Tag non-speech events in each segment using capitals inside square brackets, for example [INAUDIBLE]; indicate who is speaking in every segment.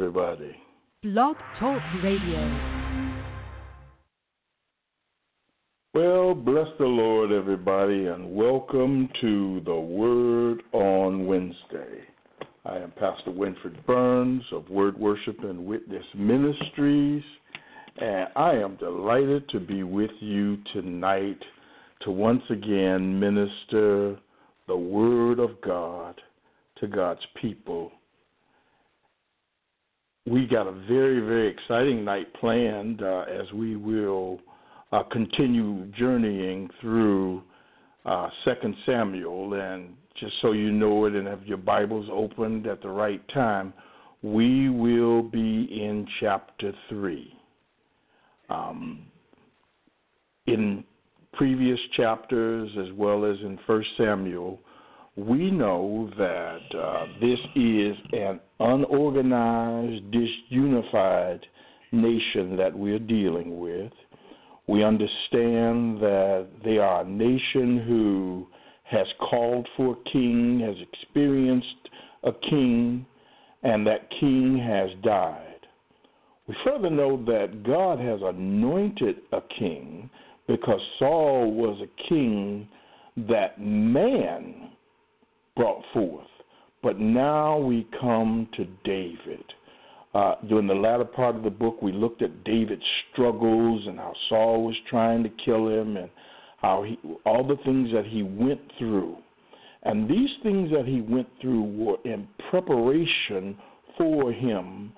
Speaker 1: everybody.
Speaker 2: Blog Talk Radio.
Speaker 1: Well, bless the Lord, everybody, and welcome to the Word on Wednesday. I am Pastor Winfred Burns of Word Worship and Witness Ministries, and I am delighted to be with you tonight to once again minister the Word of God to God's people. We got a very, very exciting night planned uh, as we will uh, continue journeying through uh, Second Samuel. And just so you know it and have your Bibles opened at the right time, we will be in chapter 3. Um, in previous chapters, as well as in First Samuel, we know that uh, this is an unorganized, disunified nation that we're dealing with. We understand that they are a nation who has called for a king, has experienced a king, and that king has died. We further know that God has anointed a king because Saul was a king that man brought forth. But now we come to David. Uh, during the latter part of the book, we looked at David's struggles and how Saul was trying to kill him and how he, all the things that he went through. And these things that he went through were in preparation for him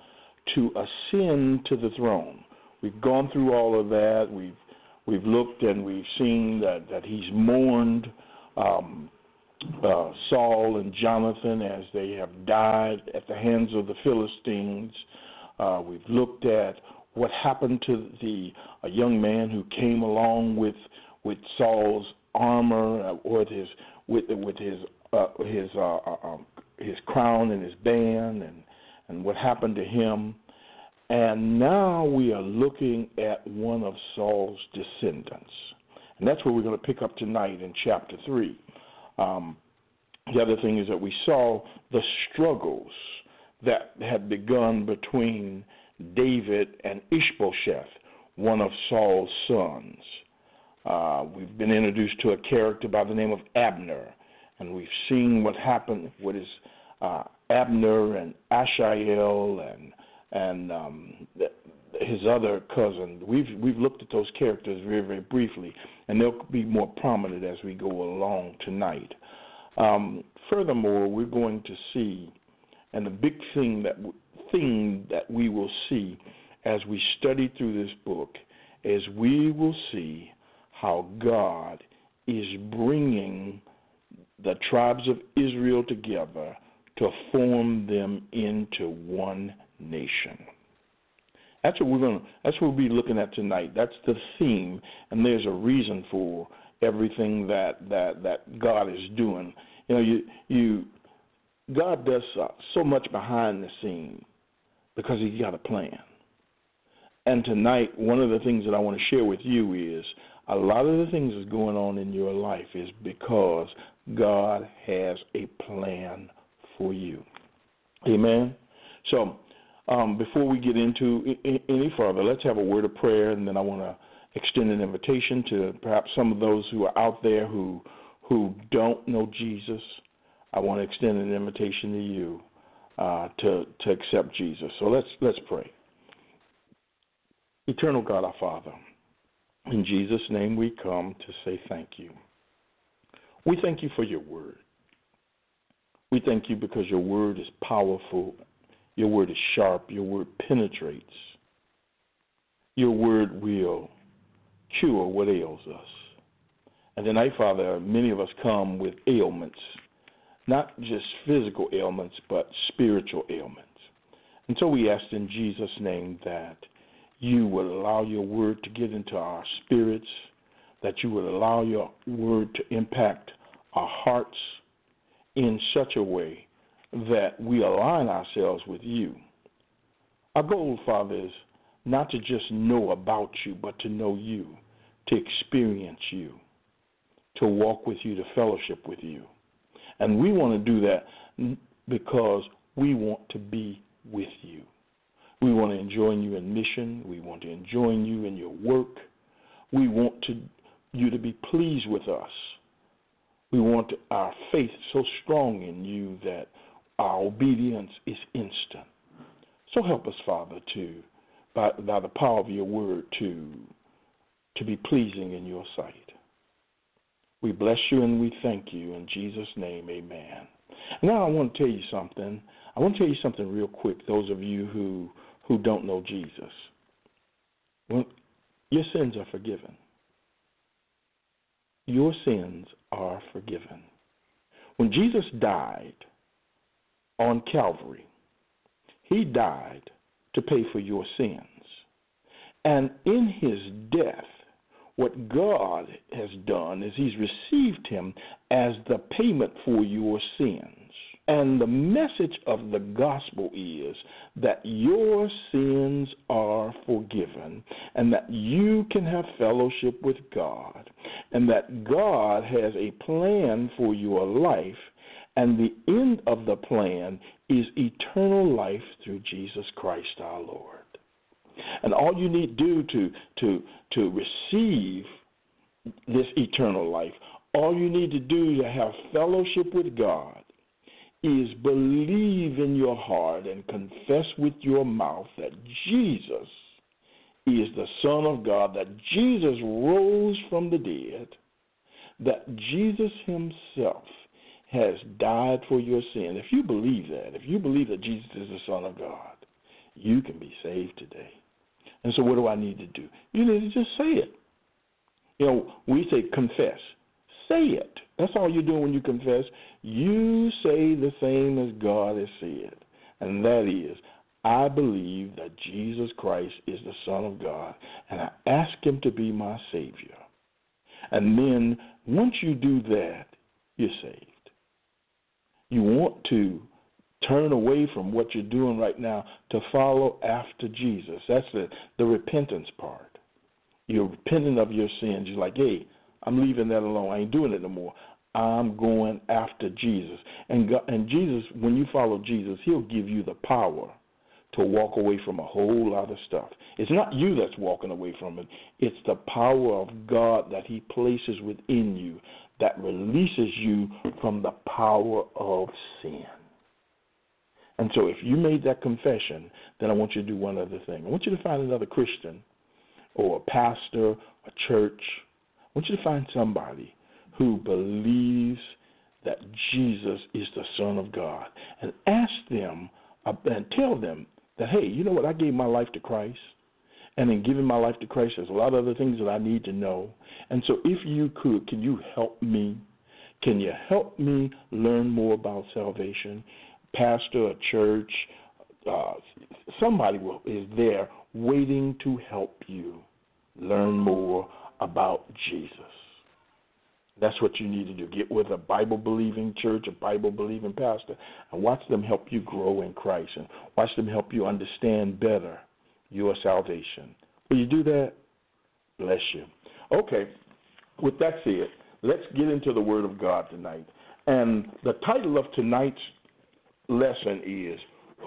Speaker 1: to ascend to the throne. We've gone through all of that. We've we've looked and we've seen that that he's mourned um, uh, Saul and Jonathan as they have died at the hands of the Philistines. Uh, we've looked at what happened to the a young man who came along with with Saul's armor uh, with his with with his uh, his uh, uh, um, his crown and his band and and what happened to him. And now we are looking at one of Saul's descendants. And that's where we're going to pick up tonight in chapter 3. Um, the other thing is that we saw the struggles that had begun between David and Ishbosheth, one of Saul's sons. Uh, we've been introduced to a character by the name of Abner, and we've seen what happened with his uh, Abner and Ashiel and and um, his other cousin. We've we've looked at those characters very very briefly, and they'll be more prominent as we go along tonight. Um, furthermore, we're going to see, and the big thing that thing that we will see as we study through this book is we will see how God is bringing the tribes of Israel together to form them into one nation. That's what we're going that's what we'll be looking at tonight. That's the theme, and there's a reason for everything that that that God is doing. You know, you you God does so much behind the scene because He's got a plan. And tonight, one of the things that I want to share with you is a lot of the things that's going on in your life is because God has a plan for you. Amen. So, um, before we get into any further, let's have a word of prayer, and then I want to extend an invitation to perhaps some of those who are out there who who don't know Jesus. I want to extend an invitation to you uh, to to accept Jesus. So let's let's pray. Eternal God, our Father, in Jesus' name we come to say thank you. We thank you for your word. We thank you because your word is powerful, your word is sharp, your word penetrates. Your word will cure what ails us. And tonight, Father, many of us come with ailments, not just physical ailments, but spiritual ailments. And so we ask in Jesus' name that you would allow your word to get into our spirits, that you would allow your word to impact our hearts in such a way that we align ourselves with you. Our goal, Father, is not to just know about you, but to know you to experience you, to walk with you, to fellowship with you. And we want to do that because we want to be with you. We want to enjoin you in mission. We want to enjoin you in your work. We want to, you to be pleased with us. We want our faith so strong in you that our obedience is instant. So help us, Father, to by, by the power of your word to to be pleasing in your sight. We bless you and we thank you in Jesus' name, Amen. Now I want to tell you something. I want to tell you something real quick. Those of you who who don't know Jesus, well, your sins are forgiven. Your sins are forgiven. When Jesus died on Calvary, he died to pay for your sins. And in his death, what God has done is he's received him as the payment for your sins. And the message of the gospel is that your sins are forgiven and that you can have fellowship with God and that God has a plan for your life and the end of the plan is eternal life through Jesus Christ our Lord. And all you need do to to to receive this eternal life, all you need to do to have fellowship with God is believe in your heart and confess with your mouth that Jesus is the Son of God, that Jesus rose from the dead, that Jesus Himself has died for your sin. If you believe that, if you believe that Jesus is the Son of God, you can be saved today. And so, what do I need to do? You need to just say it. You know, we say confess. Say it. That's all you're doing when you confess. You say the same as God has said, and that is, I believe that Jesus Christ is the Son of God, and I ask Him to be my Savior. And then, once you do that, you're saved. You want to turn away from what you're doing right now to follow after Jesus. That's the, the repentance part. You're repenting of your sins. You're like, hey, I'm leaving that alone. I ain't doing it no more. I'm going after Jesus. And God, and Jesus, when you follow Jesus, He'll give you the power to walk away from a whole lot of stuff. It's not you that's walking away from it. It's the power of God that He places within you that releases you from the power of sin. And so if you made that confession, then I want you to do one other thing. I want you to find another Christian or a pastor, a church. I want you to find somebody who believes that Jesus is the Son of God and ask them and tell them that, hey, you know what? I gave my life to Christ. And in giving my life to Christ, there's a lot of other things that I need to know. And so, if you could, can you help me? Can you help me learn more about salvation? Pastor, a church, uh, somebody will, is there waiting to help you learn more about Jesus. That's what you need to do. Get with a Bible believing church, a Bible believing pastor, and watch them help you grow in Christ and watch them help you understand better your salvation. Will you do that? Bless you. Okay, with that said, let's get into the Word of God tonight. And the title of tonight's lesson is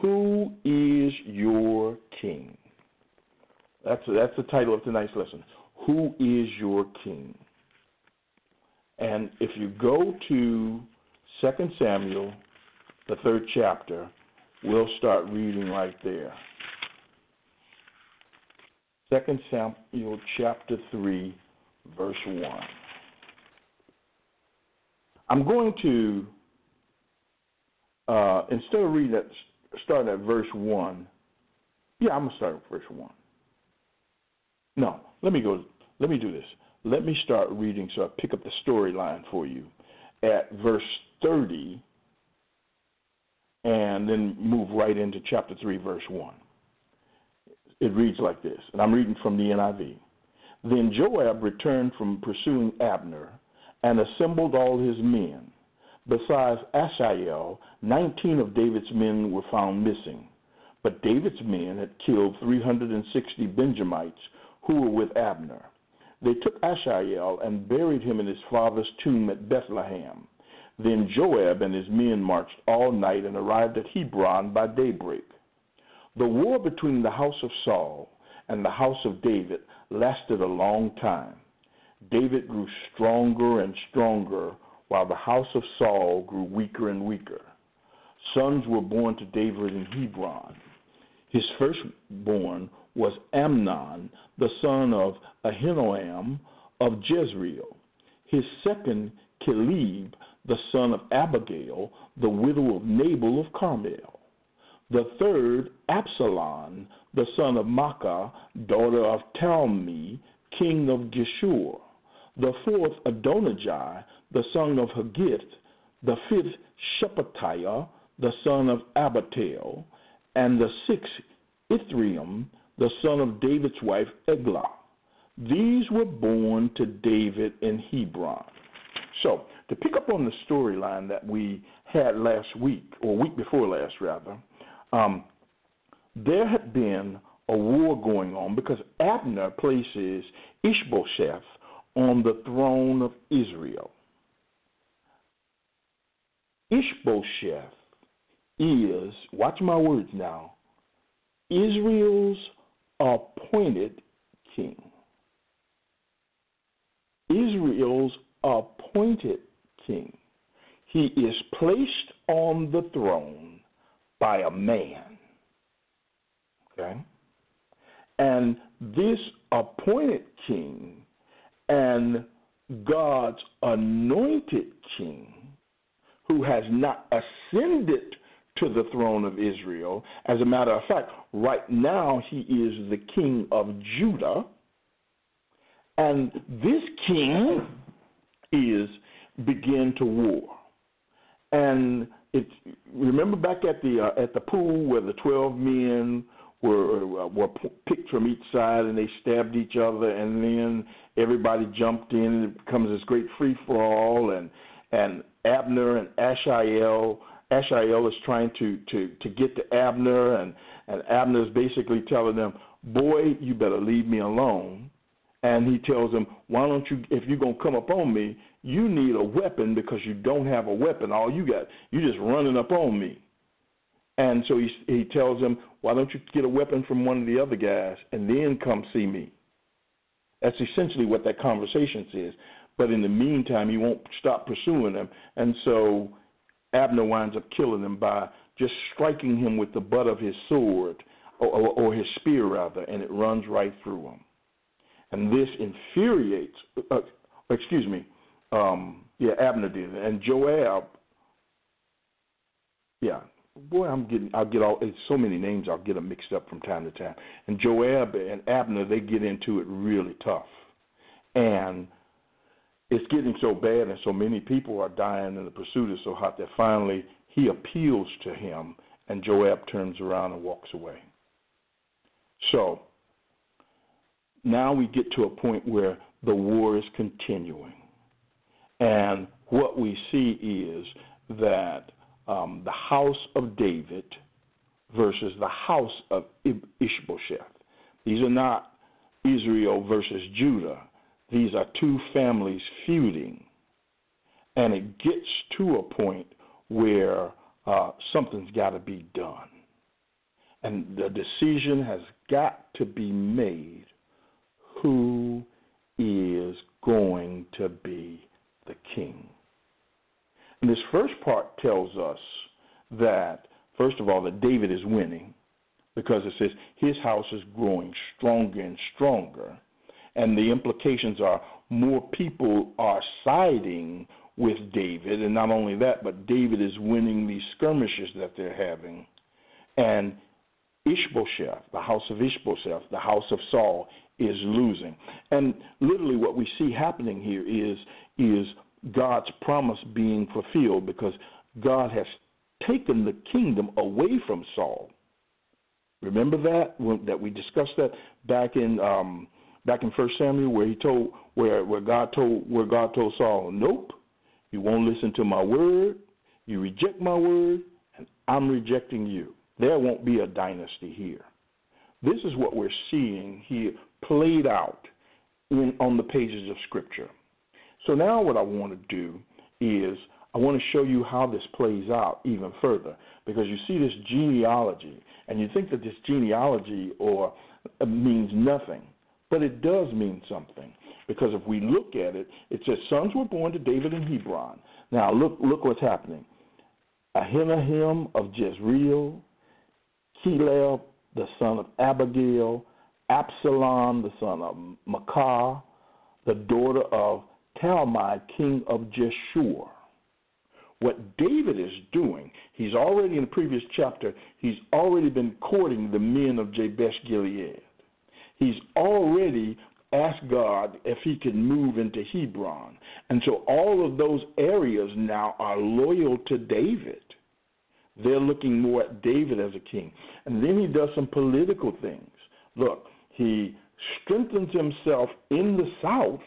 Speaker 1: Who is Your King? That's, that's the title of tonight's lesson. Who is your King? And if you go to 2 Samuel, the third chapter, we'll start reading right there. 2 Samuel chapter 3, verse 1. I'm going to, uh, instead of reading that, starting at verse 1, yeah, I'm going to start at verse 1. No, let me go, let me do this. Let me start reading so I pick up the storyline for you at verse 30 and then move right into chapter 3, verse 1. It reads like this, and I'm reading from the NIV. Then Joab returned from pursuing Abner and assembled all his men. Besides Asahel, 19 of David's men were found missing. But David's men had killed 360 Benjamites who were with Abner. They took Asahel and buried him in his father's tomb at Bethlehem. Then Joab and his men marched all night and arrived at Hebron by daybreak. The war between the house of Saul and the house of David lasted a long time. David grew stronger and stronger while the house of Saul grew weaker and weaker. Sons were born to David in Hebron. His firstborn was Amnon, the son of Ahinoam of Jezreel. His second, Caleb, the son of Abigail, the widow of Nabal of Carmel. The third, Absalom, the son of Maacah, daughter of Talmai, king of Geshur. The fourth, Adonijah, the son of Haggith. The fifth, Shephatiah, the son of Abital. And the sixth, Ithream, the son of David's wife, Eglah. These were born to David in Hebron. So, to pick up on the storyline that we had last week, or week before last, rather, um, there had been a war going on because Abner places Ishbosheth on the throne of Israel. Ishbosheth is, watch my words now, Israel's appointed king. Israel's appointed king. He is placed on the throne by a man. Okay? And this appointed king and God's anointed king, who has not ascended to the throne of Israel. As a matter of fact, right now he is the king of Judah. And this king is begin to war. And it's remember back at the uh, at the pool where the 12 men were uh, were picked from each side and they stabbed each other and then everybody jumped in and it becomes this great free for all and and Abner and Ashiel Ashiel is trying to to to get to Abner, and and Abner is basically telling them, "Boy, you better leave me alone." And he tells them, "Why don't you? If you're gonna come up on me, you need a weapon because you don't have a weapon. All you got, you're just running up on me." And so he he tells him, "Why don't you get a weapon from one of the other guys and then come see me?" That's essentially what that conversation says. But in the meantime, he won't stop pursuing them, and so Abner winds up killing him by just striking him with the butt of his sword, or, or, or his spear rather, and it runs right through him. And this infuriates, uh, excuse me, um, yeah, Abner did, and Joab. Yeah, boy, I'm getting, I'll get all. It's so many names, I'll get them mixed up from time to time. And Joab and Abner, they get into it really tough, and it's getting so bad and so many people are dying and the pursuit is so hot that finally he appeals to him and Joab turns around and walks away. So now we get to a point where the war is continuing. And what we see is that um, the house of David versus the house of Ishbosheth. These are not Israel versus Judah. These are two families feuding, and it gets to a point where uh, something's got to be done. And the decision has got to be made who is going to be the king. This first part tells us that, first of all, that David is winning because it says his house is growing stronger and stronger and the implications are more people are siding with David, and not only that, but David is winning these skirmishes that they're having. And Ishbosheth, the house of Ishbosheth, the house of Saul, is losing. And literally, what we see happening here is is God's promise being fulfilled because God has taken the kingdom away from Saul. Remember that when, that we discussed that back in um, back in First Samuel where he told where where God told where God told Saul, Nope, you won't listen to my word, you reject my word, and I'm rejecting you. There won't be a dynasty here. This is what we're seeing here played out in, on the pages of Scripture. So now what I want to do is I want to show you how this plays out even further because you see this genealogy and you think that this genealogy or uh, means nothing, but it does mean something because if we look at it, it says sons were born to David in Hebron. Now look look what's happening. Ahinoam of Jezreel, Caleb the son of Abigail, Absalom the son of Maacah, the daughter of Talmai, king of Geshur. What David is doing, he's already in the previous chapter, he's already been courting the men of Jabesh Gilead. He's already asked God if he could move into Hebron. And so all of those areas now are loyal to David. They're looking more at David as a king. And then he does some political things. Look, he strengthens himself in the south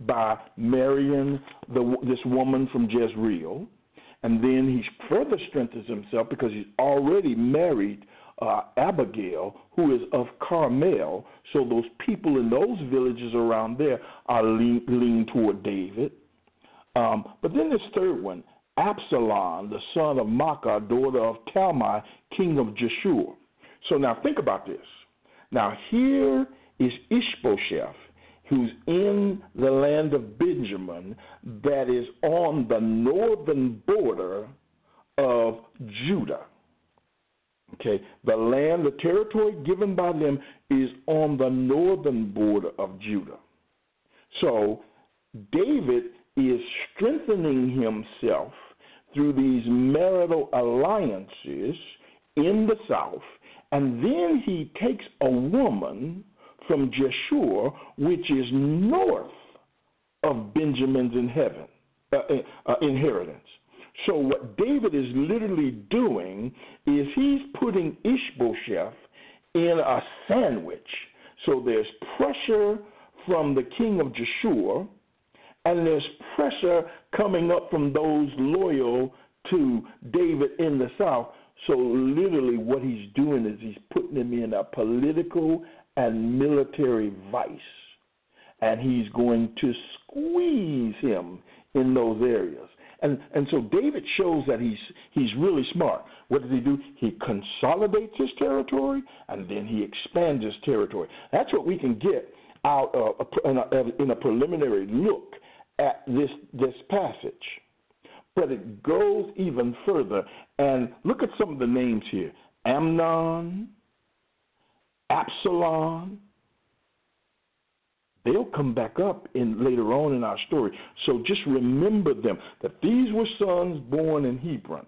Speaker 1: by marrying the, this woman from Jezreel. And then he further strengthens himself because he's already married uh, Abigail, who is of Carmel. So those people in those villages around there are lean, lean toward David. Um, but then this third one, Absalom, the son of Maacah, daughter of Talmai, king of Geshur. So now think about this. Now here is Ishbosheth, who's in the land of Benjamin, that is on the northern border of Judah. Okay, the land, the territory given by them is on the northern border of Judah. So David is strengthening himself through these marital alliances in the south, and then he takes a woman from Geshur, which is north of Benjamin's in heaven, uh, uh, inheritance. So what David is literally doing is he's putting Ishbosheth in a sandwich. So there's pressure from the king of Geshur, and there's pressure coming up from those loyal to David in the south. So literally what he's doing is he's putting him in a political and military vice. And he's going to squeeze him in those areas. And and so David shows that he's he's really smart. What does he do? He consolidates his territory and then he expands his territory. That's what we can get out of in a, in a preliminary look at this this passage. But it goes even further. And look at some of the names here: Amnon, Absalom, they'll come back up in later on in our story. So just remember them that these were sons born in Hebron.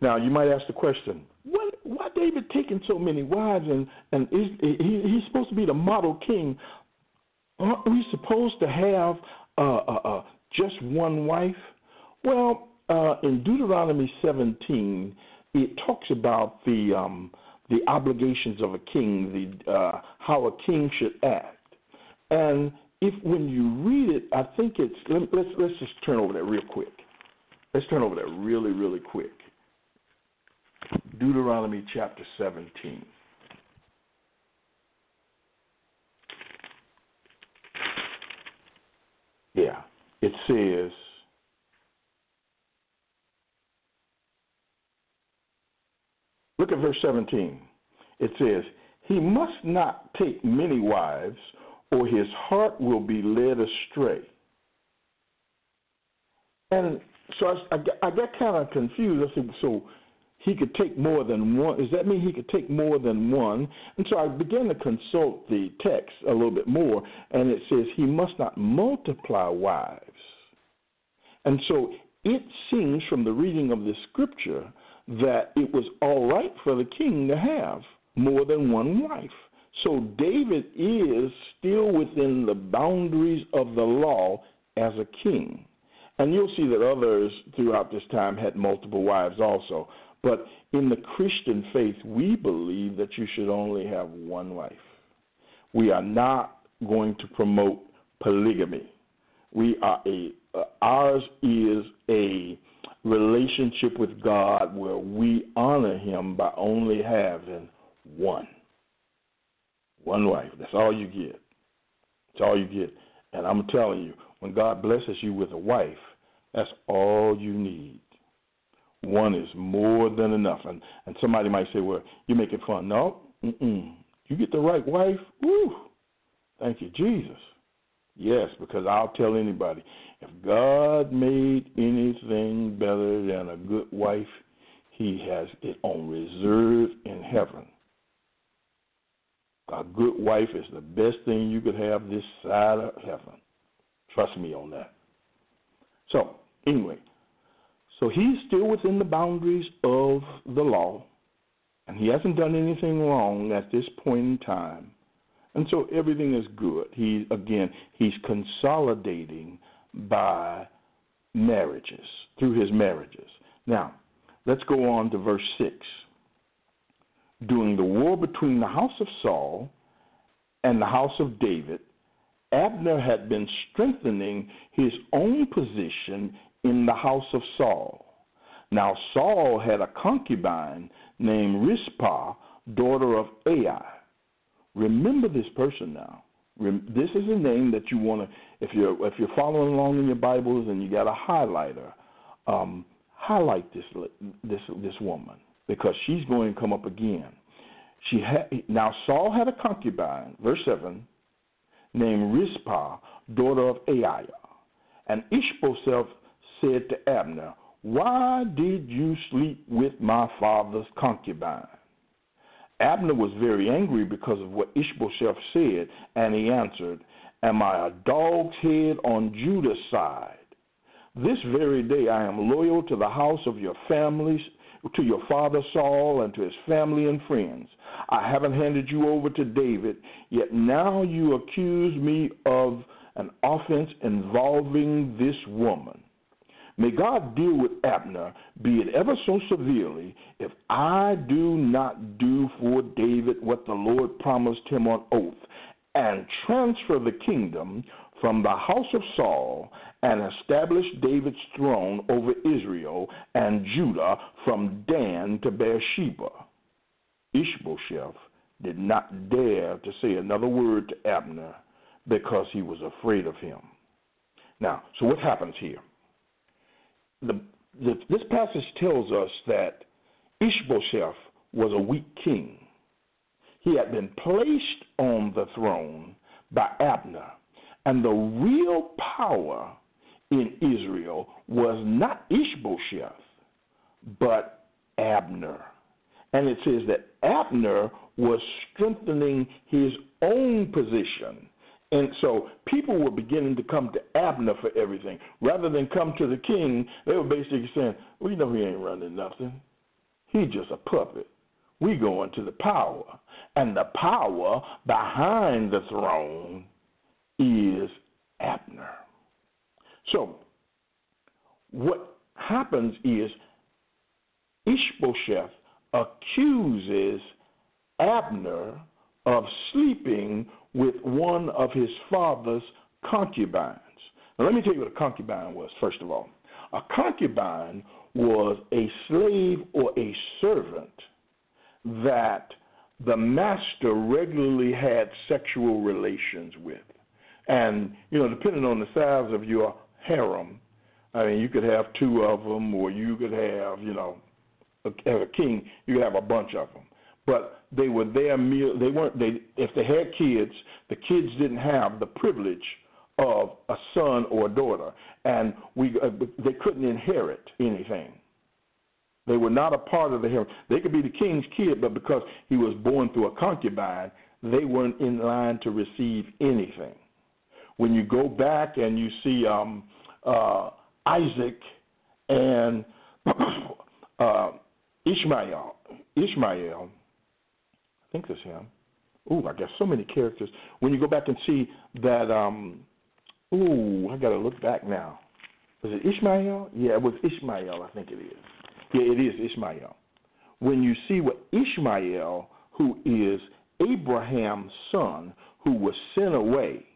Speaker 1: Now you might ask the question, what, why David taking so many wives and and is, he, he's supposed to be the model king? Aren't we supposed to have uh, uh, uh, just one wife? Well, uh, in Deuteronomy 17, it talks about the um, the obligations of a king, the uh, how a king should act. And if when you read it, I think it's let, let's let's just turn over there real quick. Let's turn over there really really quick. Deuteronomy chapter 17. Yeah, it says. Look at verse 17. It says, He must not take many wives, or his heart will be led astray. And so I, I, I got kind of confused. I said, so he could take more than one. Does that mean he could take more than one? And so I began to consult the text a little bit more, and it says he must not multiply wives. And so it seems from the reading of the scripture that it was all right for the king to have more than one wife. So David is still within the boundaries of the law as a king. And you'll see that others throughout this time had multiple wives also. But in the Christian faith, we believe that you should only have one wife. We are not going to promote polygamy. We are a uh, ours is a relationship with God where we honor him by only having one. One wife. That's all you get. That's all you get. And I'm telling you, when God blesses you with a wife, That's all you need. One is more than enough. And and somebody might say, "Well, you're making fun." No, mm-mm. you get the right wife. Woo! Thank you, Jesus. Yes, because I'll tell anybody if God made anything better than a good wife, He has it on reserve in heaven. A good wife is the best thing you could have this side of heaven. Trust me on that. So, anyway, so he's still within the boundaries of the law, and he hasn't done anything wrong at this point in time. And so everything is good. He again, he's consolidating by marriages, through his marriages. Now, let's go on to verse 6. During the war between the house of Saul and the house of David, Abner had been strengthening his own position in the house of Saul. Now, Saul had a concubine named Rizpah, daughter of Ai. Remember this person now. This is a name that you want to, if you're if you're following along in your Bibles and you got a highlighter, um, highlight this this this woman because she's going to come up again. She now Saul had a concubine, verse seven, named Rizpah, daughter of Aiah, and Ishbosheth said to Abner, Why did you sleep with my father's concubine? Abner was very angry because of what Ishbosheth said, and he answered, Am I a dog's head on Judah's side? This very day I am loyal to the house of your families, to your father Saul, and to his family and friends. I haven't handed you over to David, yet now you accuse me of an offense involving this woman. May God deal with Abner, be it ever so severely, if I do not do for David what the Lord promised him on oath, and transfer the kingdom from the house of Saul and establish David's throne over Israel and Judah from Dan to Beersheba. Ishbosheth did not dare to say another word to Abner because he was afraid of him. Now, so what happens here? the, the, this passage tells us that Ishbosheth was a weak king. He had been placed on the throne by Abner, and the real power in Israel was not Ishbosheth, but Abner. And it says that Abner was strengthening his own position and so people were beginning to come to Abner for everything. Rather than come to the king, they were basically saying, We well, you know he ain't running nothing. He's just a puppet. We go into the power. And the power behind the throne is Abner. So what happens is Ishbosheth accuses Abner of sleeping with one of his father's concubines. Now, let me tell you what a concubine was, first of all. A concubine was a slave or a servant that the master regularly had sexual relations with. And, you know, depending on the size of your harem, I mean, you could have two of them, or you could have, you know, as a king, you could have a bunch of them but they were their meal. They weren't. They if they had kids, the kids didn't have the privilege of a son or a daughter, and we uh, they couldn't inherit anything. They were not a part of the harem. They could be the king's kid, but because he was born through a concubine, they weren't in line to receive anything. When you go back and you see um, uh, Isaac and [COUGHS] uh, Ishmael, Ishmael I think it's him. Ooh, I got so many characters. When you go back and see that, um, ooh, I got to look back now. Was it Ishmael? Yeah, it was Ishmael. I think it is. Yeah, it is Ishmael. When you see what Ishmael, who is Abraham's son, who was sent away,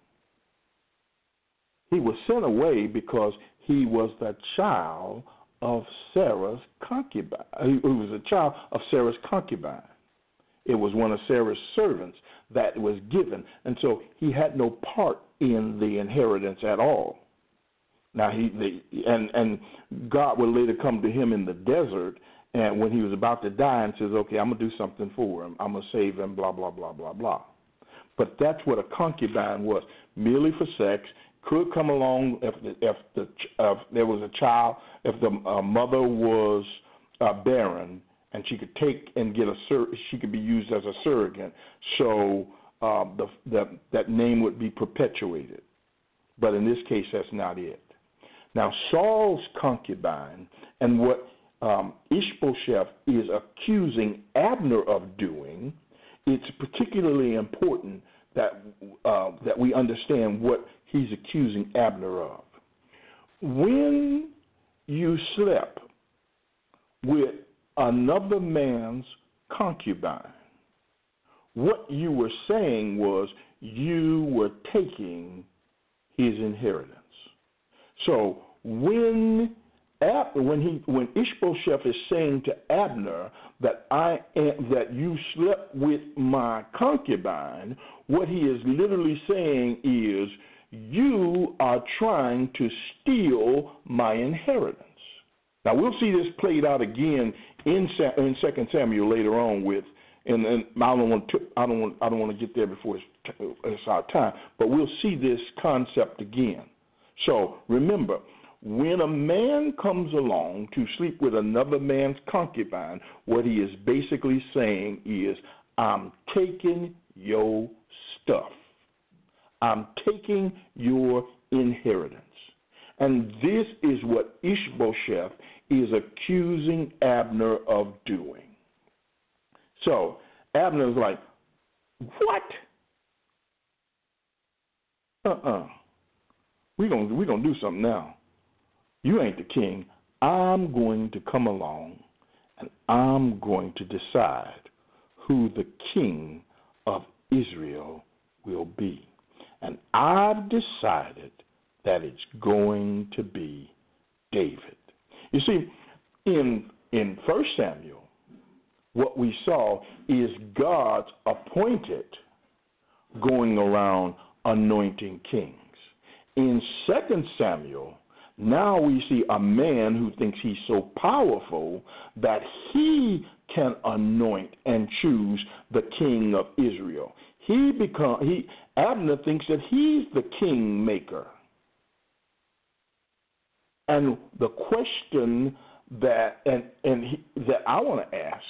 Speaker 1: he was sent away because he was the child of Sarah's concubine. He was a child of Sarah's concubine. It was one of Sarah's servants that was given. And so he had no part in the inheritance at all. Now he they, and and God would later come to him in the desert, and when he was about to die, and says, "Okay, I'm gonna do something for him. I'm gonna save him." Blah blah blah blah blah. But that's what a concubine was, merely for sex. Could come along if the, if the if there was a child, if the uh, mother was uh, barren, and she could take and get a sur- she could be used as a surrogate. So uh, the, the that name would be perpetuated. But in this case, that's not it. Now Saul's concubine and what um, Ishbosheth is accusing Abner of doing, it's particularly important that uh, that we understand what he's accusing Abner of. When you slept with another man's concubine, what you were saying was you were taking his inheritance. So when Abner, when he when Ishbosheth is saying to Abner that I am, that you slept with my concubine, what he is literally saying is you are trying to steal my inheritance. Now we'll see this played out again in in Second Samuel later on with, and, and I don't want to I don't want I don't want to get there before it's, it's our time, but we'll see this concept again. So remember, when a man comes along to sleep with another man's concubine, what he is basically saying is, I'm taking your stuff. I'm taking your inheritance. And this is what Ishbosheth is accusing Abner of doing. So Abner is like, What? Uh uh-uh. uh. We're going we gonna do something now. You ain't the king. I'm going to come along and I'm going to decide who the king of Israel will be. And I've decided that it's going to be David. You see, in in First Samuel, what we saw is God's appointed going around anointing kings. In Second Samuel, now we see a man who thinks he's so powerful that he can anoint and choose the king of Israel. He become he Abner thinks that he's the king maker. And the question that and and he, that I want to ask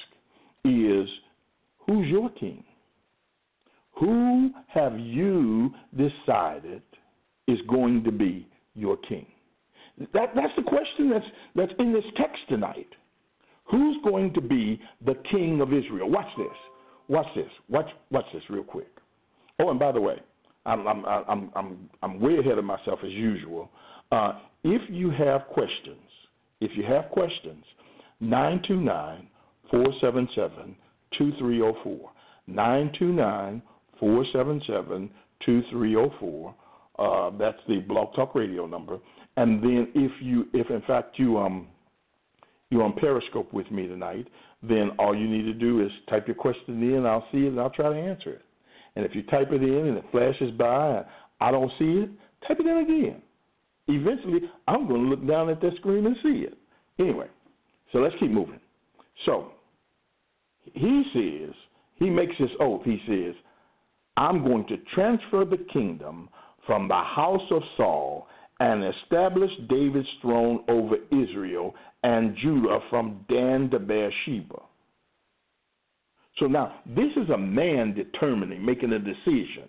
Speaker 1: is, who's your king? Who have you decided is going to be your king? That that's the question that's that's in this text tonight. Who's going to be the king of Israel? Watch this. Watch this. Watch watch this real quick. Oh, and by the way, I'm I'm I'm I'm I'm way ahead of myself as usual. Uh, if you have questions, if you have questions, 929 477 2304. 929 477 2304. Uh, that's the Blog Talk Radio number. And then if you, if in fact you um, you're on Periscope with me tonight, then all you need to do is type your question in. I'll see it and I'll try to answer it. And if you type it in and it flashes by and I don't see it, type it in again eventually I'm going to look down at that screen and see it. Anyway, so let's keep moving. So he says, he makes this oath. He says, I'm going to transfer the kingdom from the house of Saul and established David's throne over Israel and Judah from Dan to Beersheba. So now, this is a man determining, making a decision.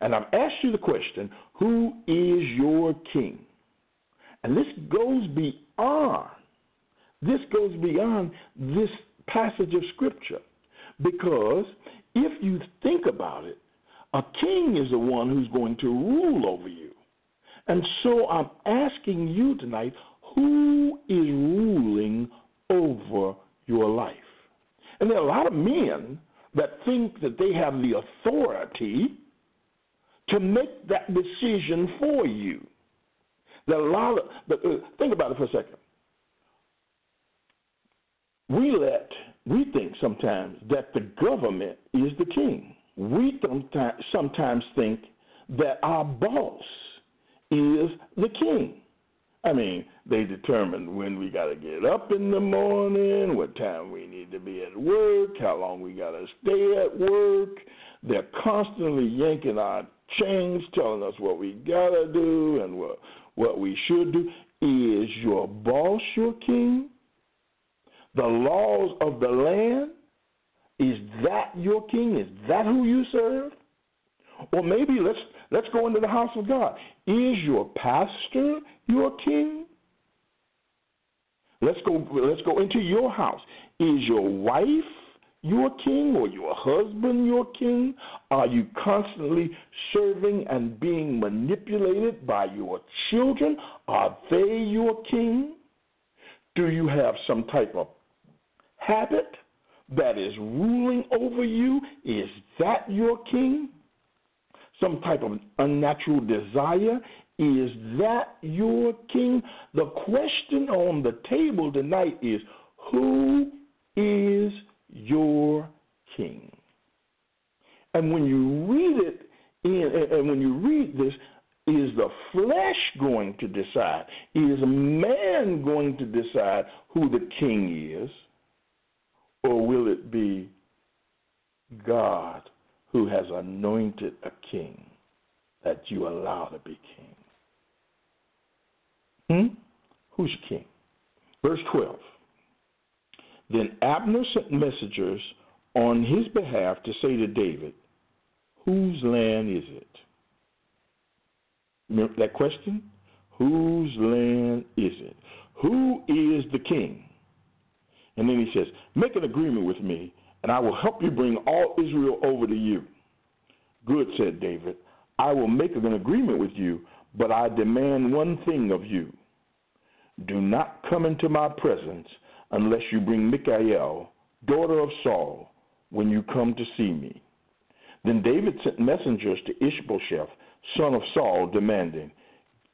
Speaker 1: And I've asked you the question who is your king? And this goes beyond, this goes beyond this passage of Scripture. Because if you think about it, a king is the one who's going to rule over you. And so I'm asking you tonight who is ruling over your life? And there are a lot of men that think that they have the authority to make that decision for you. There are a lot of, but uh, think about it for a second. We let, we think sometimes that the government is the king. We sometimes think that our boss is the king. I mean, they determine when we got to get up in the morning, what time we need to be at work, how long we got to stay at work. They're constantly yanking our chains, telling us what we got to do and what, what we should do. Is your boss your king? The laws of the land? Is that your king? Is that who you serve? Or maybe let's let's go into the house of God. Is your pastor your king? Let's go let's go into your house. Is your wife your king or your husband your king? Are you constantly serving and being manipulated by your children? Are they your king? Do you have some type of habit that is ruling over you? Is that your king? Some type of unnatural desire? Is that your king? The question on the table tonight is who is your king? And when you read it, in, and when you read this, is the flesh going to decide? Is man going to decide who the king is? Or will it be God who has anointed a king that you allow to be king? Hmm? Who's king? Verse 12. Then Abner sent messengers on his behalf to say to David, Whose land is it? Remember that question? Whose land is it? Who is the king? And then he says, Make an agreement with me, and I will help you bring all Israel over to you. Good, said David. I will make an agreement with you, but I demand one thing of you. Do not come into my presence unless you bring Michal, daughter of Saul, when you come to see me. Then David sent messengers to Ishbosheth, son of Saul, demanding,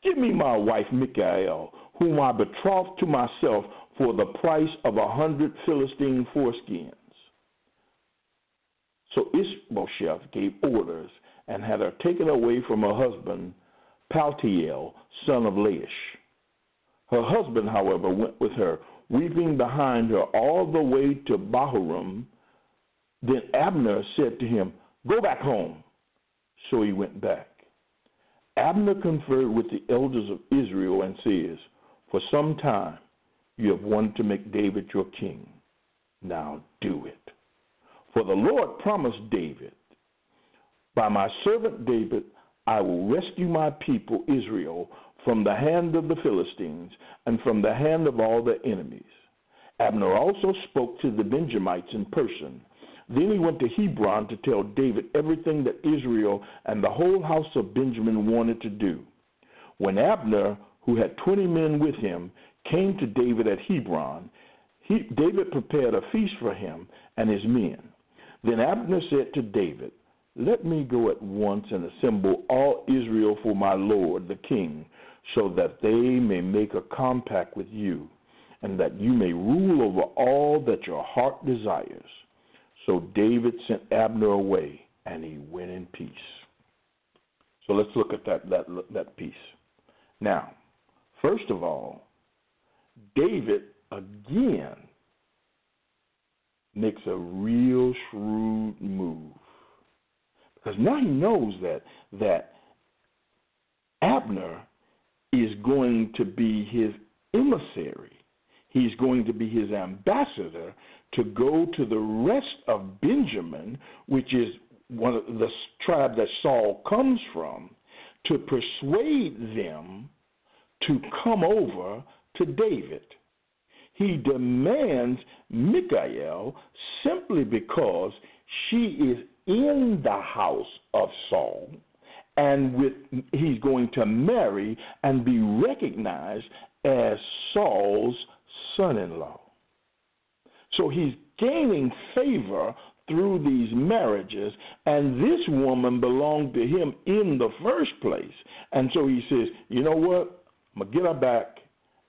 Speaker 1: Give me my wife Michal, whom I betrothed to myself for the price of a hundred Philistine foreskins. So Ishbosheth gave orders and had her taken away from her husband, Paltiel, son of Laish. Her husband, however, went with her, weeping behind her all the way to Bahurim. Then Abner said to him, Go back home. So he went back. Abner conferred with the elders of Israel and says, For some time you have wanted to make David your king. Now do it. For the Lord promised David, By my servant David, I will rescue my people Israel from the hand of the Philistines and from the hand of all their enemies. Abner also spoke to the Benjamites in person. Then he went to Hebron to tell David everything that Israel and the whole house of Benjamin wanted to do. When Abner, who had twenty men with him, came to David at Hebron, he, David prepared a feast for him and his men. Then Abner said to David, Let me go at once and assemble all Israel for my lord the king, so that they may make a compact with you, and that you may rule over all that your heart desires. So David sent Abner away, and he went in peace. So let's look at that that that piece. Now, first of all, David again makes a real shrewd move because now he knows that that Abner is going to be his emissary. He's going to be his ambassador to go to the rest of Benjamin, which is one of the tribe that Saul comes from, to persuade them to come over to David. He demands Michal simply because she is in the house of Saul and with he's going to marry and be recognized as Saul's son-in-law. So he's gaining favor through these marriages, and this woman belonged to him in the first place. And so he says, you know what? I'm going to get her back,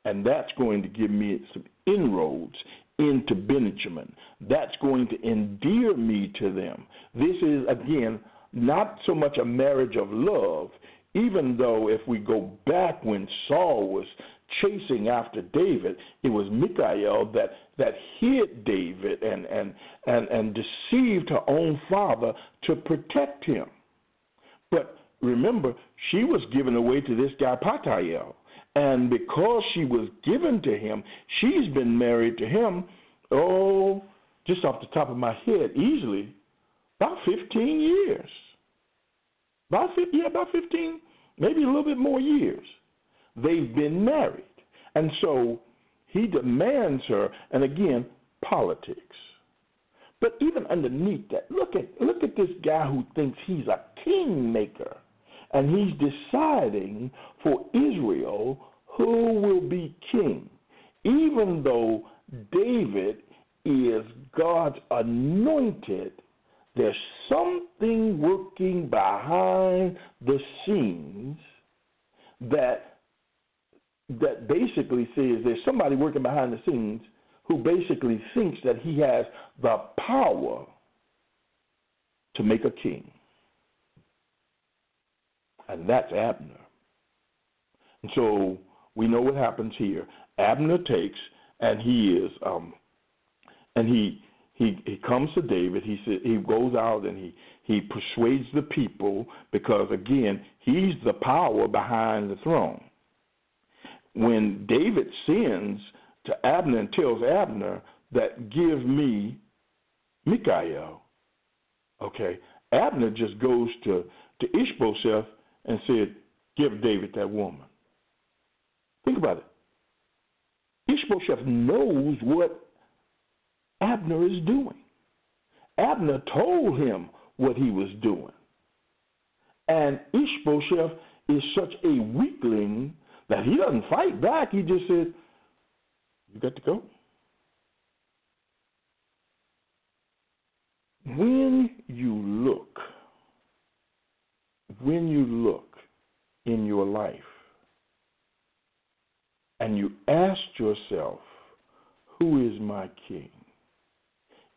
Speaker 1: and that's going to give me some inroads into Benjamin. That's going to endear me to them. This is, again, not so much a marriage of love, even though if we go back when Saul was chasing after David. It was Michal that that hid David and and and and deceived her own father to protect him. But remember, she was given away to this guy Paltiel, and because she was given to him, she's been married to him. Oh, just off the top of my head, easily about 15 years. About 15, yeah, about 15, maybe a little bit more years. They've been married. And so he demands her, and again, politics. But even underneath that, look at look at this guy who thinks he's a kingmaker, and he's deciding for Israel who will be king, even though David is God's anointed. There's something working behind the scenes that that basically says there's somebody working behind the scenes who basically thinks that he has the power to make a king. And that's Abner. And so we know what happens here. Abner takes and he is um and he he he comes to David. He said he goes out and he he persuades the people because again, he's the power behind the throne when David sends to Abner and tells Abner that give me Michal, okay, Abner just goes to, to Ishbosheth and said, give David that woman. Think about it. Ishbosheth knows what Abner is doing. Abner told him what he was doing. And Ishbosheth is such a weakling that he doesn't fight back. He just says, You got to go. When you look, when you look in your life and you ask yourself, Who is my king?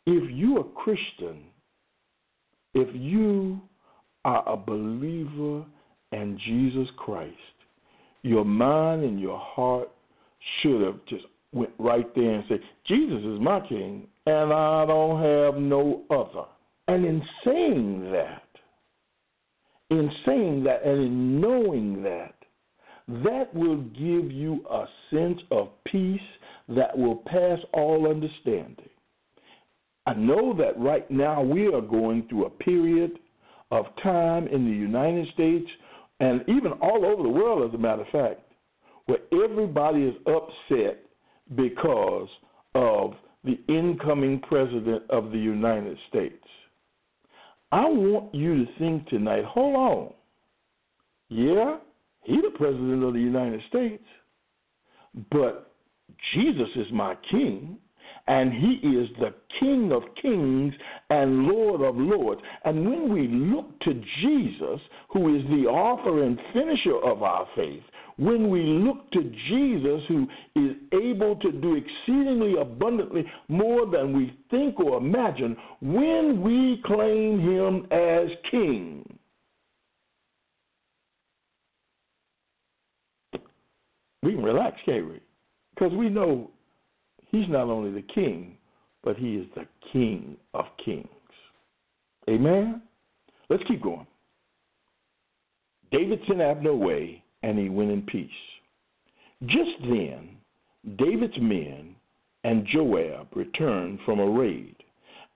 Speaker 1: If you're a Christian, if you are a believer in Jesus Christ, your mind and your heart should have just went right there and said, Jesus is my king, and I don't have no other. And in saying that, in saying that and in knowing that, that will give you a sense of peace that will pass all understanding. I know that right now we are going through a period of time in the United States and even all over the world, as a matter of fact, where everybody is upset because of the incoming president of the United States. I want you to think tonight, hold on. Yeah, he's the president of the United States, but Jesus is my king and he is the King of kings and Lord of lords. And when we look to Jesus, who is the author and finisher of our faith, when we look to Jesus, who is able to do exceedingly abundantly more than we think or imagine, when we claim him as King, we can relax, can't we? Because we know He's not only the king, but he is the king of kings. Amen? Let's keep going. David sent Abner away, and he went in peace. Just then, David's men and Joab returned from a raid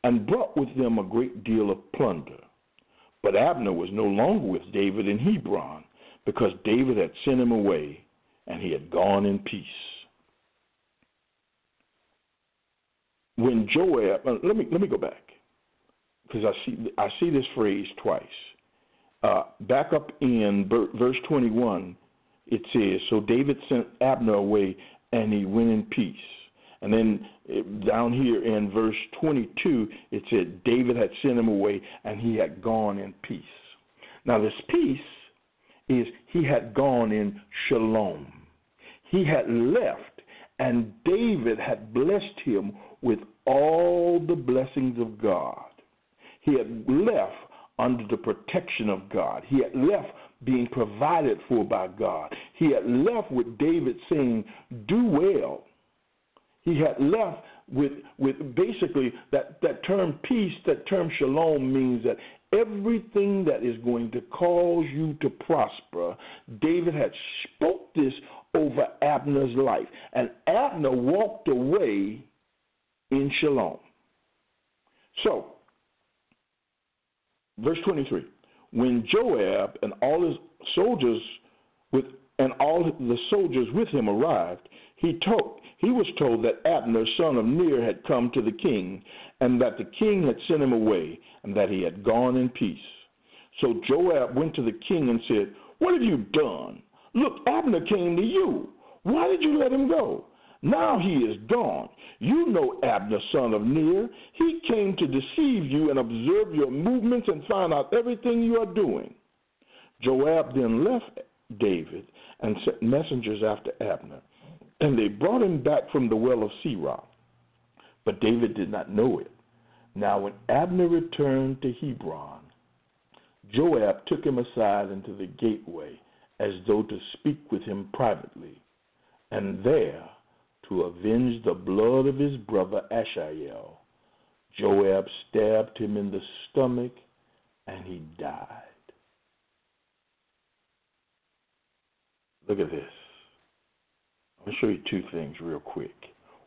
Speaker 1: and brought with them a great deal of plunder. But Abner was no longer with David in Hebron because David had sent him away and he had gone in peace. when Joab, uh, let me let me go back because I see I see this phrase twice. Uh, back up in verse 21, it says, "So David sent Abner away, and he went in peace." And then down here in verse 22, it said David had sent him away, and he had gone in peace. Now this peace is he had gone in shalom. He had left, and David had blessed him with all the blessings of God. He had left under the protection of God. He had left being provided for by God. He had left with David saying, Do well. He had left with with basically that, that term peace, that term shalom means that everything that is going to cause you to prosper, David had spoke this over Abner's life. And Abner walked away in shalom. So, verse 23 when Joab and all his soldiers with and all the soldiers with him arrived, he told he was told that Abner, son of Ner, had come to the king, and that the king had sent him away, and that he had gone in peace. So Joab went to the king and said, What have you done? Look, Abner came to you. Why did you let him go? Now he is gone. You know Abner, son of Ner. He came to deceive you and observe your movements and find out everything you are doing. Joab then left David and sent messengers after Abner, and they brought him back from the well of Sirah. But David did not know it. Now, when Abner returned to Hebron, Joab took him aside into the gateway as though to speak with him privately. And there to avenge the blood of his brother Asahel. Joab stabbed him in the stomach and he died. Look at this. I'm going to show you two things real quick.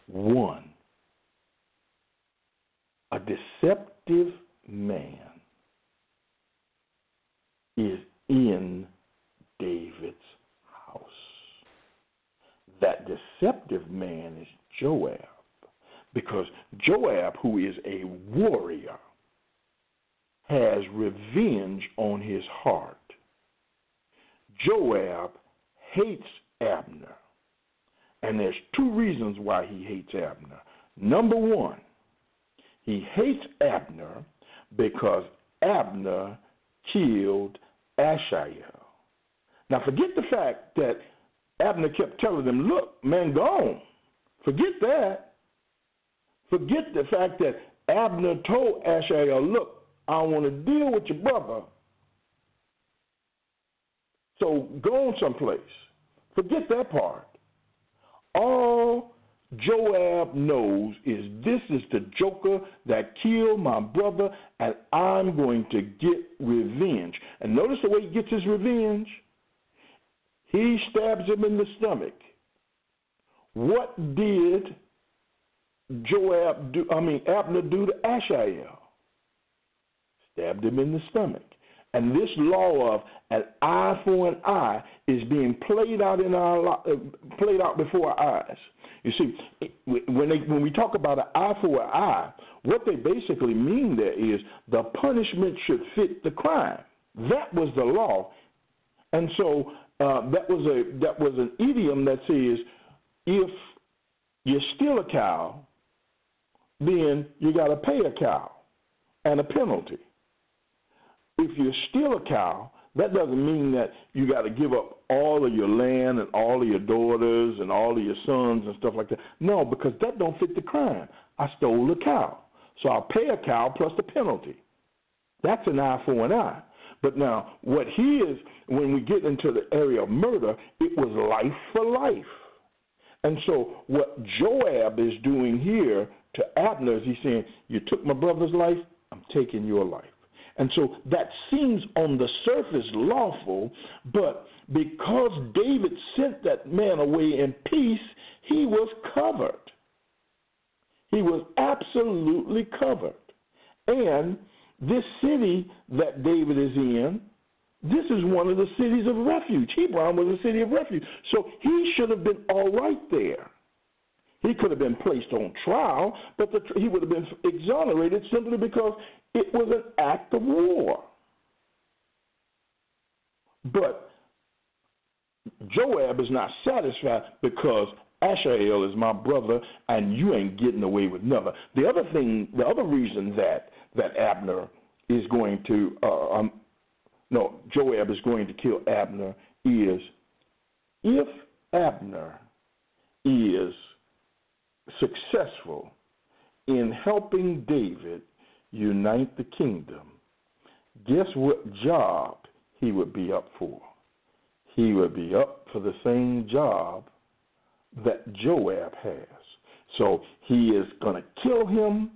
Speaker 1: One, a deceptive man is in David's house. that deceptive man is Joab. Because Joab, who is a warrior, has revenge on his heart. Joab hates Abner. And there's two reasons why he hates Abner. Number one, he hates Abner because Abner killed Asahel. Now, forget the fact that Abner kept telling them, Look, man, gone. Forget that. Forget the fact that Abner told Asahel, Look, I want to deal with your brother. So go on someplace. Forget that part. All Joab knows is this is the joker that killed my brother, and I'm going to get revenge. And notice the way he gets his revenge. He stabs him in the stomach. What did Joab do? I mean, Abner do to Asahel? Stabbed him in the stomach. And this law of an eye for an eye is being played out in our uh, played out before our eyes. You see, when they, when we talk about an eye for an eye, what they basically mean there is the punishment should fit the crime. That was the law, and so uh, that was a that was an idiom that says if you steal a cow, then you got to pay a cow and a penalty. If you steal a cow, that doesn't mean that you got to give up all of your land and all of your daughters and all of your sons and stuff like that. No, because that don't fit the crime. I stole the cow, so I'll pay a cow plus the penalty. That's an eye for an eye. But now, what he is, when we get into the area of murder, it was life for life. And so, what Joab is doing here to Abner is he's saying, You took my brother's life, I'm taking your life. And so that seems on the surface lawful, but because David sent that man away in peace, he was covered. He was absolutely covered. And this city that David is in, this is one of the cities of refuge. Hebron was a city of refuge. So he should have been all right there. He could have been placed on trial, but the, he would have been exonerated simply because it was an act of war. But Joab is not satisfied because Asahel is my brother, and you ain't getting away with nothing. The other thing, the other reason that that Abner is going to, uh, um, no, Joab is going to kill Abner is if Abner is successful in helping David unite the kingdom, guess what job he would be up for? He would be up for the same job that Joab has. So he is going to kill him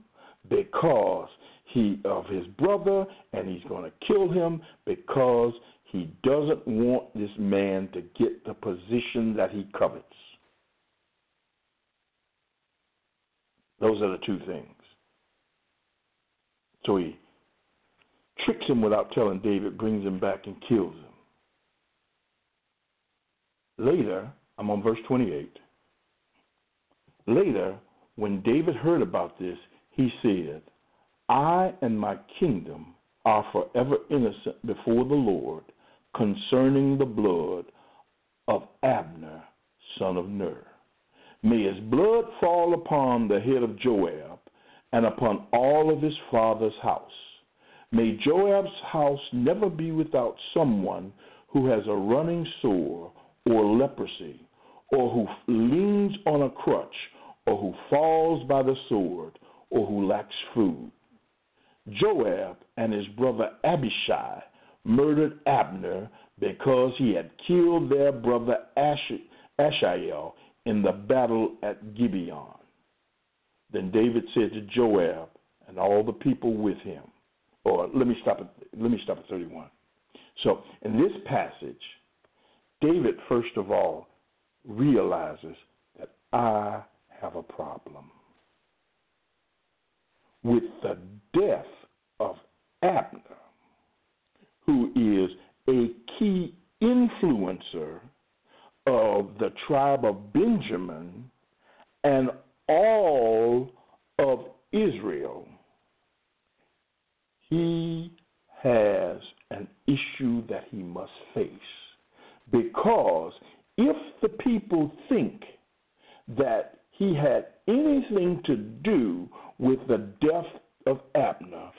Speaker 1: because he of his brother, and he's going to kill him because he doesn't want this man to get the position that he covets. Those are the two things. So he tricks him without telling David, brings him back, and kills him. Later, I'm on verse 28. Later, when David heard about this, he said, I and my kingdom are forever innocent before the Lord concerning the blood of Abner, son of Ner. May his blood fall upon the head of Joab and upon all of his father's house. May Joab's house never be without someone who has a running sore or leprosy, or who leans on a crutch, or who falls by the sword, or who lacks food. Joab and his brother Abishai murdered Abner because he had killed their brother Asahel in the battle at Gibeon. Then David said to Joab and all the people with him, or let me stop at let me stop at 31. So in this passage, David first of all realizes that I have a problem with the death of Abner, who is a key influencer of the tribe of Benjamin and all of Israel, he has an issue that he must face. Because if the people think that he had anything to do with the death of Abner,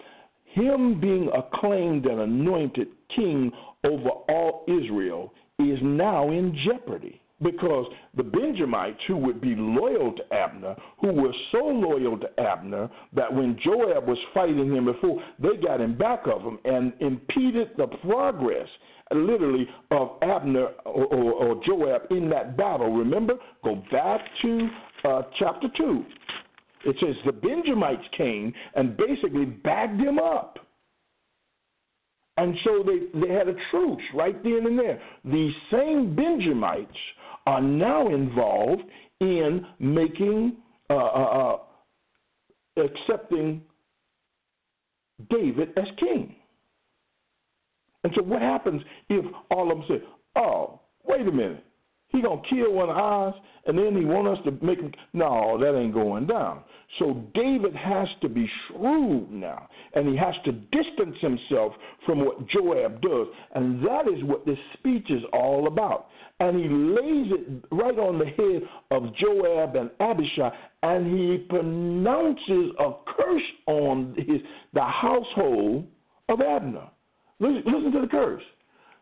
Speaker 1: him being acclaimed and anointed king over all Israel is now in jeopardy because the Benjamites who would be loyal to Abner, who were so loyal to Abner that when Joab was fighting him before, they got in back of him and impeded the progress, literally, of Abner or, or, or Joab in that battle. Remember, go back to uh, chapter 2. It says the Benjamites came and basically bagged him up. And so they, they had a truce right then and there. These same Benjamites are now involved in making, uh, uh, uh, accepting David as king. And so what happens if all of them say, oh, wait a minute, he gonna kill one of ours, and then he want us to make him. No, that ain't going down. So David has to be shrewd now, and he has to distance himself from what Joab does, and that is what this speech is all about. And he lays it right on the head of Joab and Abishai, and he pronounces a curse on his the household of Abner. Listen, listen to the curse.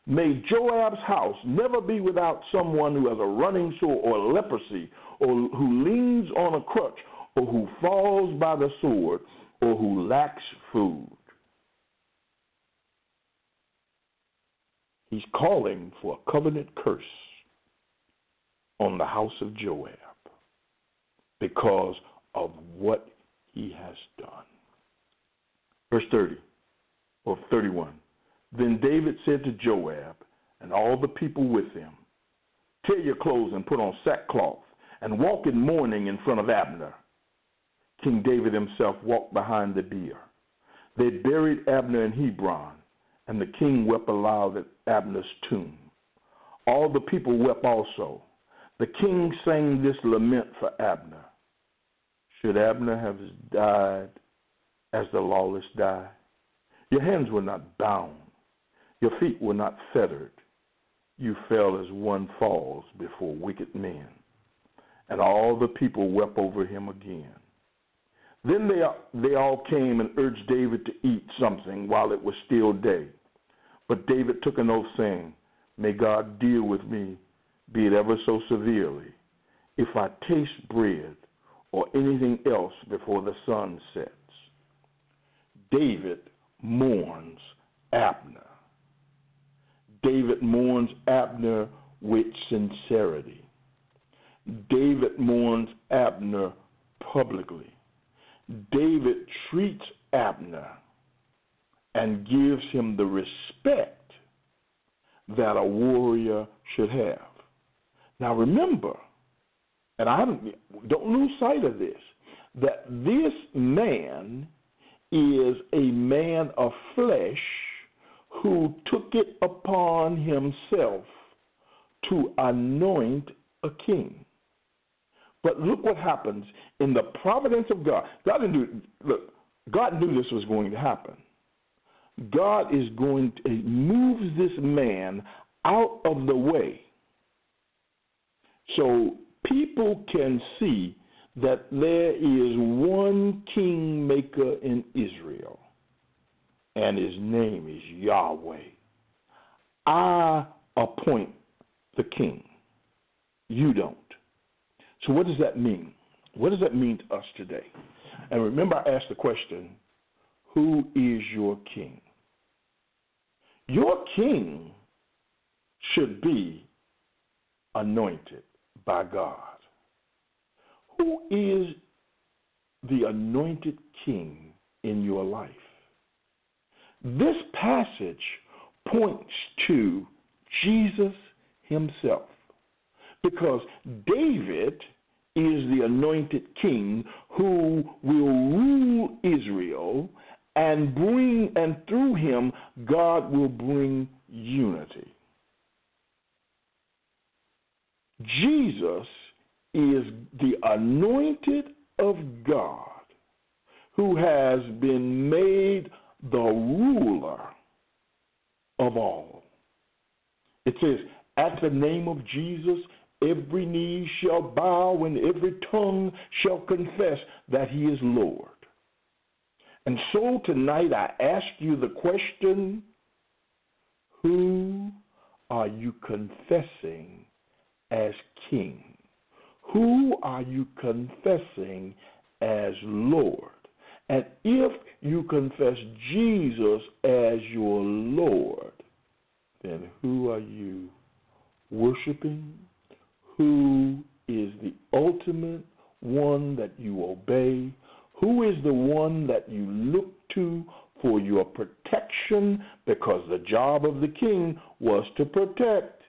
Speaker 1: May Joab's house never be without someone who has a running sore or leprosy, or who leans on a crutch, or who falls by the sword, or who lacks food. He's calling for a covenant curse on the house of Joab because of what he has done. Verse 30 or 31. Then David said to Joab and all the people with him, Tear your clothes and put on sackcloth, and walk in mourning in front of Abner. King David himself walked behind the bier. They buried Abner in Hebron, and the king wept aloud at Abner's tomb. All the people wept also. The king sang this lament for Abner Should Abner have died as the lawless die? Your hands were not bound your feet were not fettered. You fell as one falls before wicked men. And all the people wept over him again. Then they, they all came and urged David to eat something while it was still day. But David took an oath, saying, May God deal with me, be it ever so severely, if I taste bread or anything else before the sun sets. David mourns Abner. David mourns Abner with sincerity. David mourns Abner publicly. David treats Abner and gives him the respect that a warrior should have. Now remember, and I don't, don't lose sight of this, that this man is a man of flesh who took it upon himself to anoint a king. But look what happens in the providence of God. God knew, look, God knew this was going to happen. God is going to move this man out of the way so people can see that there is one kingmaker in Israel, and his name is Yahweh. I appoint the king. You don't. So, what does that mean? What does that mean to us today? And remember, I asked the question who is your king? Your king should be anointed by God. Who is the anointed king in your life? This passage points to Jesus himself because David is the anointed king who will rule Israel and bring and through him God will bring unity. Jesus is the anointed of God who has been made the ruler of all. It says, At the name of Jesus, every knee shall bow and every tongue shall confess that he is Lord. And so tonight I ask you the question who are you confessing as king? Who are you confessing as Lord? And if you confess Jesus as your Lord, then who are you worshiping? Who is the ultimate one that you obey? Who is the one that you look to for your protection? Because the job of the king was to protect.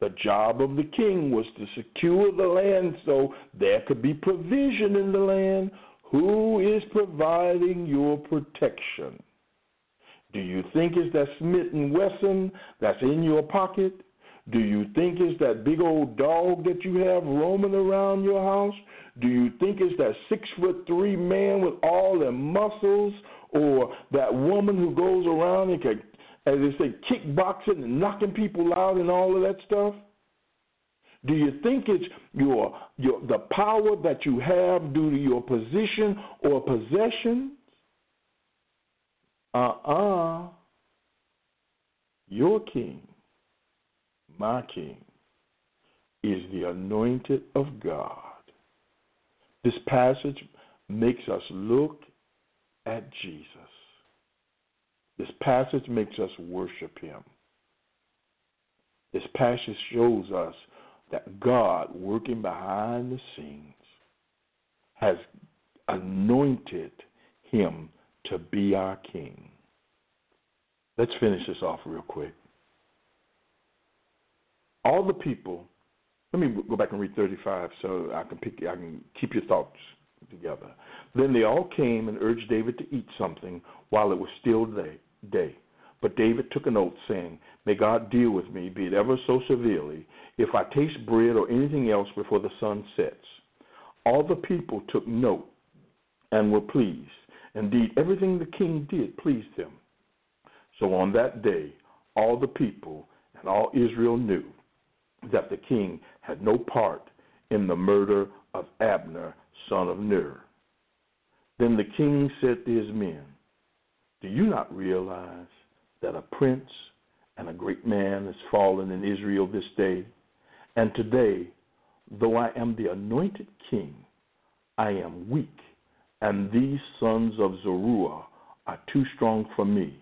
Speaker 1: The job of the king was to secure the land so there could be provision in the land. Who is providing your protection? Do you think it's that Smith and Wesson that's in your pocket? Do you think it's that big old dog that you have roaming around your house? Do you think it's that six foot three man with all the muscles, or that woman who goes around and can as they say, kickboxing and knocking people out and all of that stuff? Do you think it's your your the power that you have due to your position or possessions? Uh-uh. Your king, my king, is the anointed of God. This passage makes us look at Jesus. This passage makes us worship him. This passage shows us that God, working behind the scenes, has anointed him to be our king. Let's finish this off real quick. All the people, let me go back and read 35 so I can pick I can keep your thoughts together. Then they all came and urged David to eat something while it was still day day. But David took an oath, saying, May God deal with me, be it ever so severely, if I taste bread or anything else before the sun sets. All the people took note and were pleased. Indeed, everything the king did pleased them. So on that day, all the people and all Israel knew that the king had no part in the murder of Abner, son of Ner. Then the king said to his men, do you not realize that a prince and a great man has fallen in Israel this day? And today, though I am the anointed king, I am weak, and these sons of Zeruiah are too strong for me.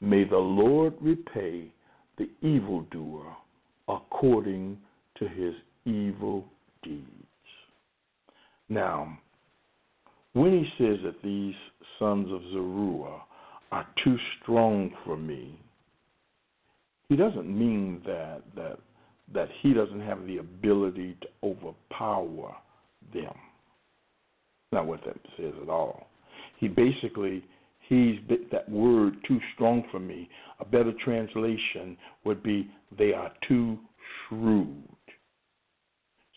Speaker 1: May the Lord repay the evildoer according to his evil deeds. Now, when he says that these sons of Zeruiah are too strong for me, he doesn't mean that that that he doesn't have the ability to overpower them. Not what that says at all. He basically he's that word too strong for me. A better translation would be they are too shrewd.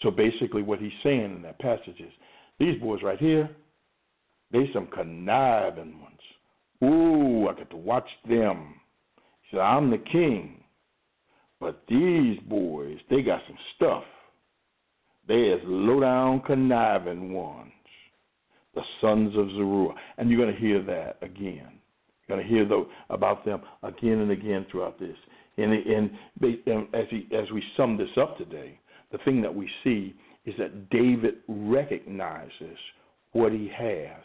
Speaker 1: So basically, what he's saying in that passage is these boys right here, they some conniving ones. Ooh, I got to watch them. He said, I'm the king. But these boys, they got some stuff. They is low down conniving ones. The sons of Zeruiah. And you're to hear that again. You're to hear about them again and again throughout this. And, and, and as, he, as we sum this up today, the thing that we see is that David recognizes what he has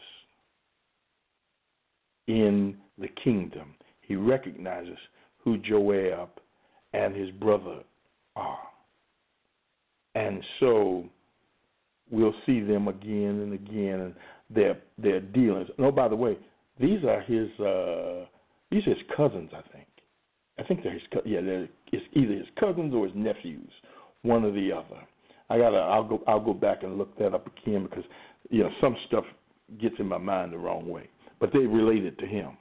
Speaker 1: in the kingdom. He recognizes who Joab and his brother are. And so we'll see them again and again and their their dealings. No, by the way, these are his uh these are his cousins, I think. I think they're his yeah, they're either his cousins or his nephews, one or the other. I gotta I'll go I'll go back and look that up again because you know some stuff gets in my mind the wrong way, but they related to him.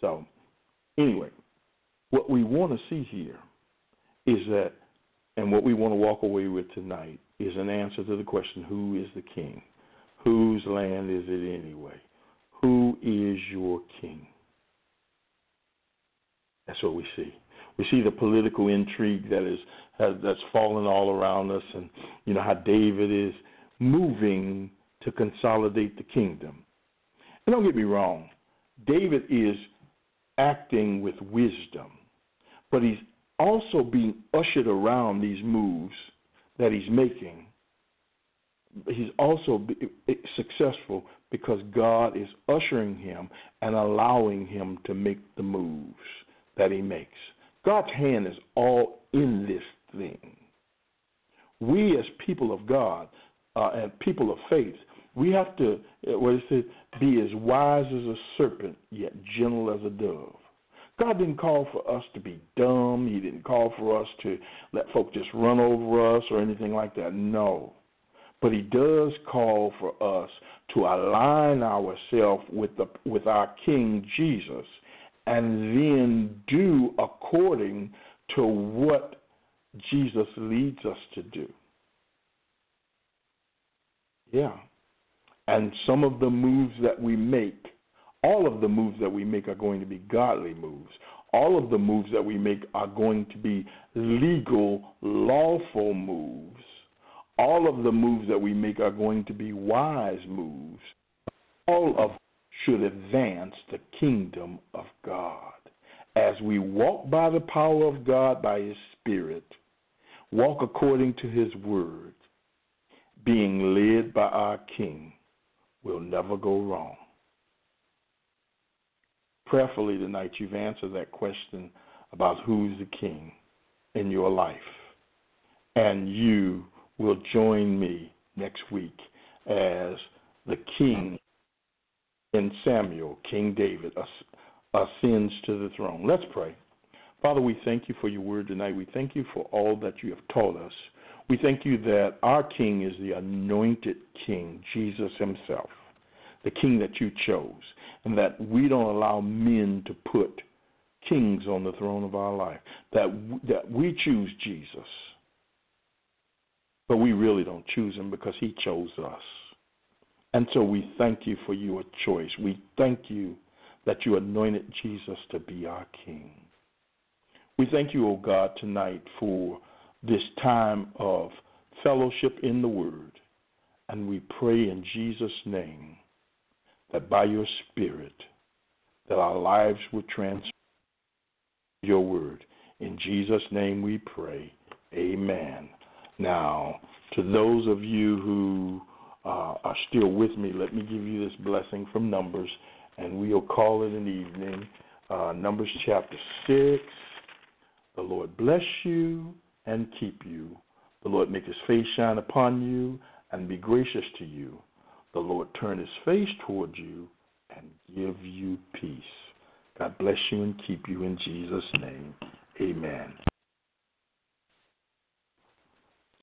Speaker 1: So anyway, what we want to see here is that, and what we want to walk away with tonight is an answer to the question who is the king? Whose land is it anyway? Who is your king? That's what we see. We see the political intrigue that is has, that's fallen all around us, and you know how David is moving to consolidate the kingdom. And don't get me wrong, David is acting with wisdom but he's also being ushered around these moves that he's making. He's also successful because God is ushering him and allowing him to make the moves that he makes. God's hand is all in this thing. We, as people of God uh, and people of faith, we have to, uh, what it says, be as wise as a serpent, yet gentle as a dove. God didn't call for us to be dumb. He didn't call for us to let folk just run over us or anything like that. No. But he does call for us to align ourselves with the with our King Jesus and then do according to what Jesus leads us to do. Yeah. And some of the moves that we make all of the moves that we make are going to be godly moves. All of the moves that we make are going to be legal, lawful moves. All of the moves that we make are going to be wise moves. All of should advance the kingdom of God. As we walk by the power of God by His Spirit, walk according to His word, being led by our King, we'll never go wrong prayerfully tonight you've answered that question about who's the king in your life. And you will join me next week as the king in Samuel, King David, ascends to the throne. Let's pray. Father, we thank you for your word tonight. We thank you for all that you have taught us. We thank you that our king is the anointed king, Jesus himself, the king that you chose and that we don't allow men to put kings on the throne of our life. That that we choose Jesus, but we really don't choose him because he chose us. And so we thank you for your choice. We thank you that you anointed Jesus to be our King. We thank you, O oh God, tonight for this time of fellowship in the Word. And we pray in Jesus' name that by your Spirit, that our lives would transform your word. In Jesus' name we pray. Amen. Now, to those of you who uh, are still with me, let me give you this blessing from Numbers, and we'll call it an evening. uh, Numbers chapter 6. The Lord bless you and keep you. The Lord make his face shine upon you and be gracious to you. The Lord turn his face toward you and give you peace. God bless you and keep you in Jesus' name. Amen.